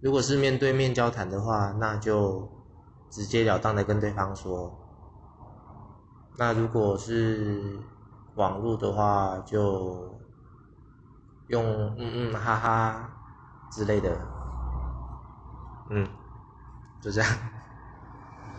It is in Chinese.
如果是面对面交谈的话那就直截了当的跟对方说。那如果是网络的话就用嗯嗯哈哈之类的。嗯。就这样。